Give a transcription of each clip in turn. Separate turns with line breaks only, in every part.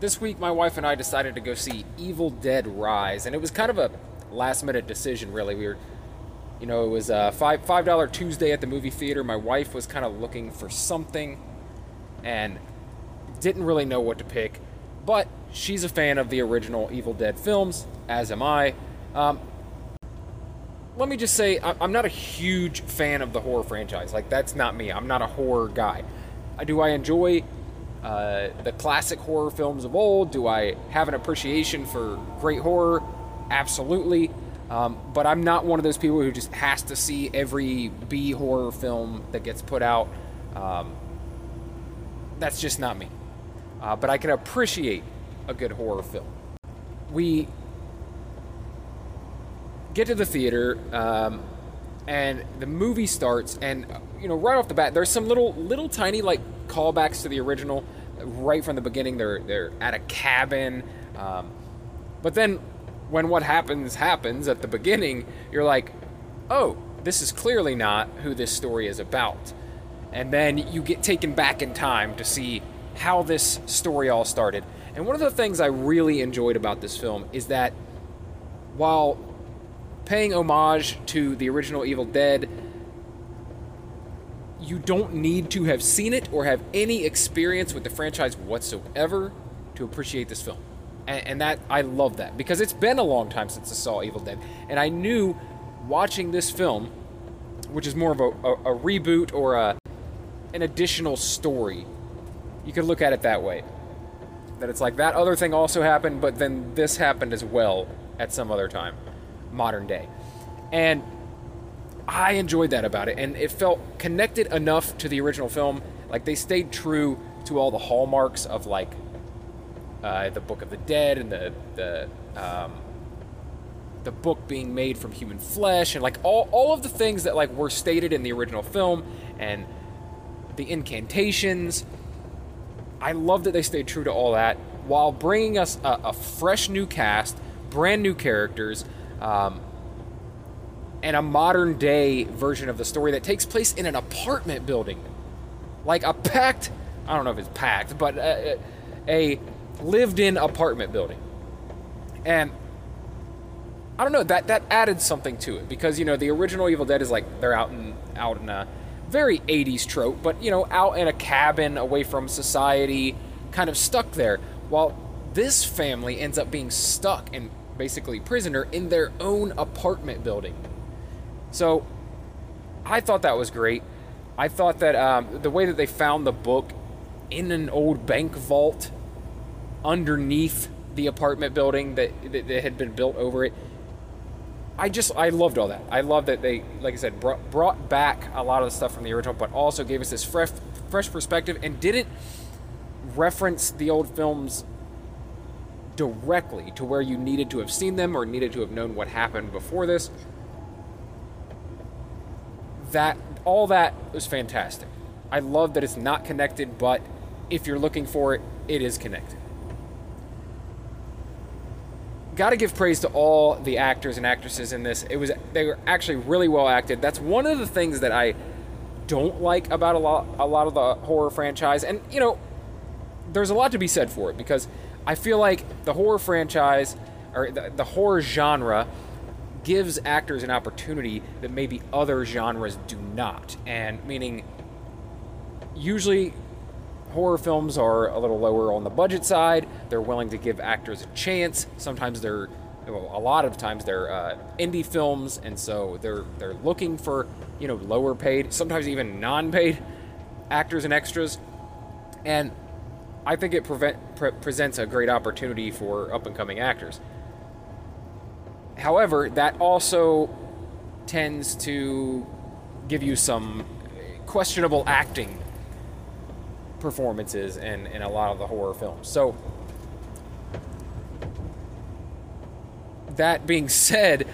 this week my wife and I decided to go see Evil Dead Rise, and it was kind of a last minute decision, really. We were, you know, it was a five five dollar Tuesday at the movie theater. My wife was kind of looking for something, and didn't really know what to pick, but she's a fan of the original Evil Dead films, as am I. Um, let me just say, I'm not a huge fan of the horror franchise. Like, that's not me. I'm not a horror guy. Uh, Do I enjoy uh, the classic horror films of old? Do I have an appreciation for great horror? Absolutely. Um, but I'm not one of those people who just has to see every B horror film that gets put out. Um, that's just not me. Uh, but I can appreciate a good horror film. We get to the theater, um, and the movie starts, and you know, right off the bat, there's some little, little tiny like callbacks to the original. Right from the beginning, they're they're at a cabin, um, but then when what happens happens at the beginning, you're like, oh, this is clearly not who this story is about. And then you get taken back in time to see how this story all started. And one of the things I really enjoyed about this film is that while paying homage to the original Evil Dead, you don't need to have seen it or have any experience with the franchise whatsoever to appreciate this film. And, and that I love that because it's been a long time since I saw Evil Dead, and I knew watching this film, which is more of a, a, a reboot or a an additional story. You could look at it that way. That it's like that other thing also happened, but then this happened as well at some other time, modern day. And I enjoyed that about it, and it felt connected enough to the original film. Like they stayed true to all the hallmarks of like uh, the Book of the Dead and the the um, the book being made from human flesh, and like all all of the things that like were stated in the original film, and the incantations. I love that they stayed true to all that while bringing us a, a fresh new cast, brand new characters. Um, and a modern day version of the story that takes place in an apartment building. Like a packed, I don't know if it's packed, but uh, uh, a, a lived in apartment building. And I don't know, that, that added something to it because, you know, the original Evil Dead is like they're out in, out in a very 80s trope, but, you know, out in a cabin away from society, kind of stuck there. While this family ends up being stuck and basically prisoner in their own apartment building. So I thought that was great. I thought that um, the way that they found the book in an old bank vault underneath the apartment building that, that, that had been built over it. I just I loved all that. I love that they, like I said, brought, brought back a lot of the stuff from the original, but also gave us this fresh fresh perspective and didn't reference the old films directly to where you needed to have seen them or needed to have known what happened before this that all that was fantastic. I love that it's not connected, but if you're looking for it, it is connected. Got to give praise to all the actors and actresses in this. It was they were actually really well acted. That's one of the things that I don't like about a lot a lot of the horror franchise. And you know, there's a lot to be said for it because I feel like the horror franchise or the, the horror genre gives actors an opportunity that maybe other genres do not. And meaning, usually, horror films are a little lower on the budget side. They're willing to give actors a chance. Sometimes they're, well, a lot of times they're uh, indie films, and so they're they're looking for you know lower paid, sometimes even non-paid actors and extras. And I think it prevent, pre- presents a great opportunity for up and coming actors. However, that also tends to give you some questionable acting performances in, in a lot of the horror films. So, that being said,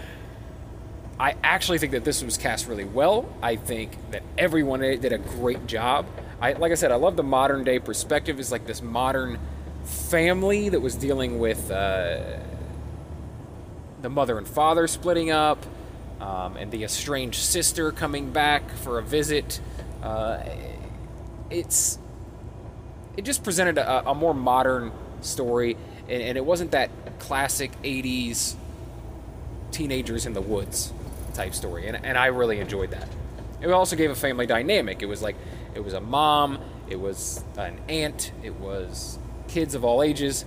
I actually think that this was cast really well. I think that everyone did a great job. I, like I said, I love the modern day perspective. It's like this modern family that was dealing with uh, the mother and father splitting up, um, and the estranged sister coming back for a visit. Uh, it's it just presented a, a more modern story, and, and it wasn't that classic 80s teenagers in the woods type story, and, and I really enjoyed that. It also gave a family dynamic. It was like it was a mom, it was an aunt, it was kids of all ages,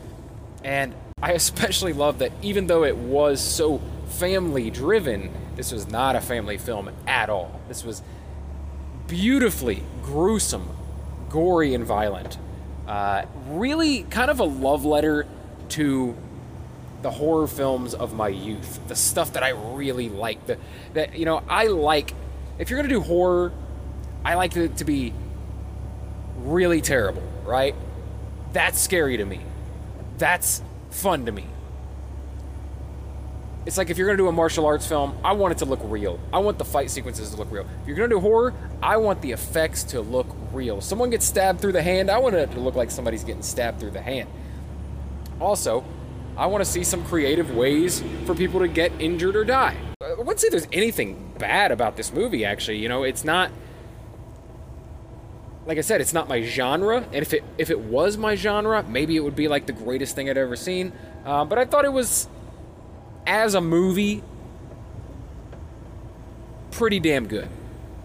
and I especially love that even though it was so family driven, this was not a family film at all. This was beautifully gruesome, gory, and violent. Uh, really kind of a love letter to the horror films of my youth, the stuff that I really like. The, that you know, I like. If you're gonna do horror, I like it to be really terrible, right? That's scary to me. That's fun to me. It's like if you're gonna do a martial arts film, I want it to look real. I want the fight sequences to look real. If you're gonna do horror, I want the effects to look real. Someone gets stabbed through the hand, I want it to look like somebody's getting stabbed through the hand. Also, I want to see some creative ways for people to get injured or die. Uh, I wouldn't say there's anything bad about this movie, actually. You know, it's not. Like I said, it's not my genre, and if it if it was my genre, maybe it would be like the greatest thing I'd ever seen. Uh, but I thought it was, as a movie, pretty damn good,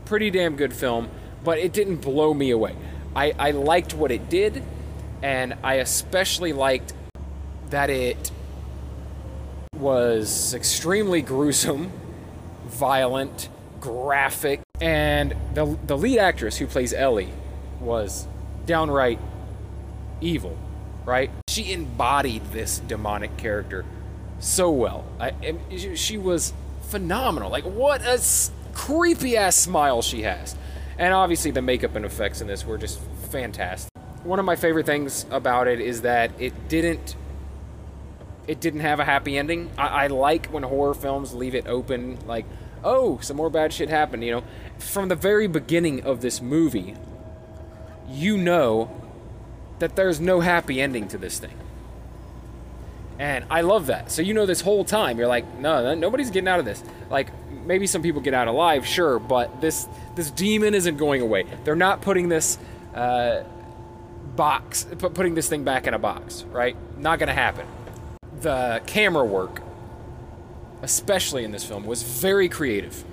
pretty damn good film. But it didn't blow me away. I, I liked what it did, and I especially liked that it was extremely gruesome, violent, graphic, and the, the lead actress who plays Ellie was downright evil, right? She embodied this demonic character so well. I, she was phenomenal. Like, what a creepy ass smile she has. And obviously, the makeup and effects in this were just fantastic. One of my favorite things about it is that it didn't it didn't have a happy ending. I, I, like when horror films leave it open, like, oh, some more bad shit happened. You know, from the very beginning of this movie, you know that there's no happy ending to this thing. And I love that. So you know this whole time you're like, no, nobody's getting out of this. Like maybe some people get out alive, sure, but this this demon isn't going away. They're not putting this uh, box, putting this thing back in a box, right? Not gonna happen the camera work, especially in this film, was very creative.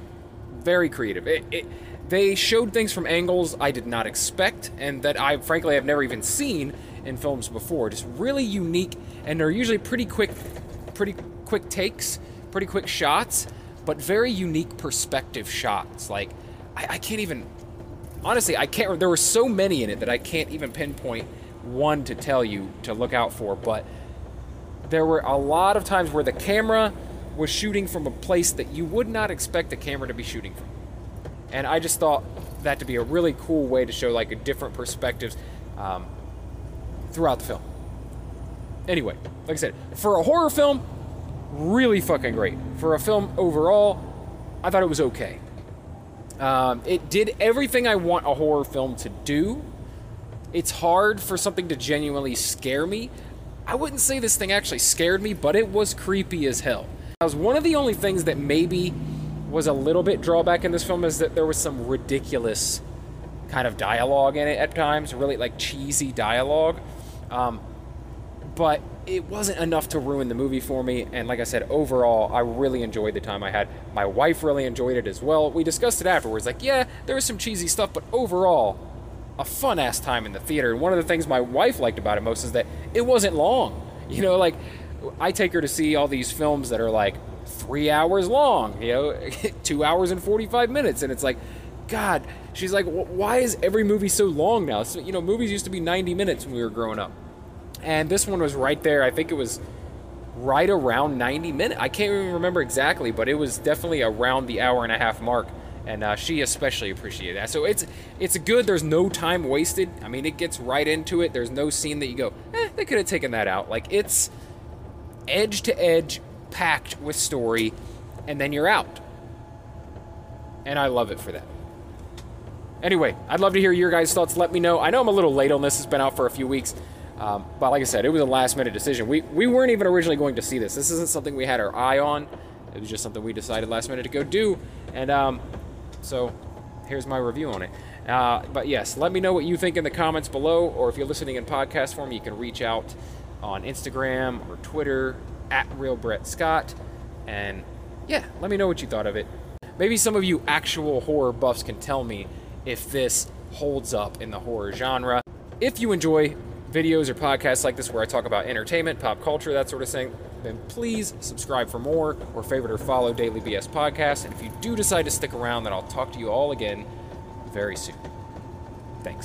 Very creative. It, it, they showed things from angles I did not expect, and that I frankly have never even seen in films before. Just really unique, and they're usually pretty quick, pretty quick takes, pretty quick shots, but very unique perspective shots. Like I, I can't even, honestly, I can't. There were so many in it that I can't even pinpoint one to tell you to look out for, but there were a lot of times where the camera was shooting from a place that you would not expect the camera to be shooting from. And I just thought that to be a really cool way to show like a different perspectives um, throughout the film. Anyway, like I said, for a horror film, really fucking great. For a film overall, I thought it was okay. Um, it did everything I want a horror film to do. It's hard for something to genuinely scare me, I wouldn't say this thing actually scared me, but it was creepy as hell. That was one of the only things that maybe was a little bit drawback in this film is that there was some ridiculous kind of dialogue in it at times, really like cheesy dialogue. Um, but it wasn't enough to ruin the movie for me. And like I said, overall, I really enjoyed the time I had. My wife really enjoyed it as well. We discussed it afterwards. Like, yeah, there was some cheesy stuff, but overall, a fun ass time in the theater. And one of the things my wife liked about it most is that it wasn't long. You know, like I take her to see all these films that are like three hours long, you know, two hours and 45 minutes. And it's like, God, she's like, why is every movie so long now? So, you know, movies used to be 90 minutes when we were growing up. And this one was right there. I think it was right around 90 minutes. I can't even remember exactly, but it was definitely around the hour and a half mark and uh, she especially appreciated that. So it's it's good. There's no time wasted. I mean, it gets right into it. There's no scene that you go, eh, they could have taken that out. Like it's edge to edge, packed with story, and then you're out. And I love it for that. Anyway, I'd love to hear your guys' thoughts. Let me know. I know I'm a little late on this. It's been out for a few weeks. Um, but like I said, it was a last minute decision. We, we weren't even originally going to see this. This isn't something we had our eye on. It was just something we decided last minute to go do. And um, so here's my review on it. Uh, but yes, let me know what you think in the comments below, or if you're listening in podcast form, you can reach out on Instagram or Twitter at Real Brett Scott. And yeah, let me know what you thought of it. Maybe some of you actual horror buffs can tell me if this holds up in the horror genre. If you enjoy videos or podcasts like this where I talk about entertainment, pop culture, that sort of thing, then please subscribe for more or favorite or follow Daily BS Podcast. And if you do decide to stick around, then I'll talk to you all again very soon.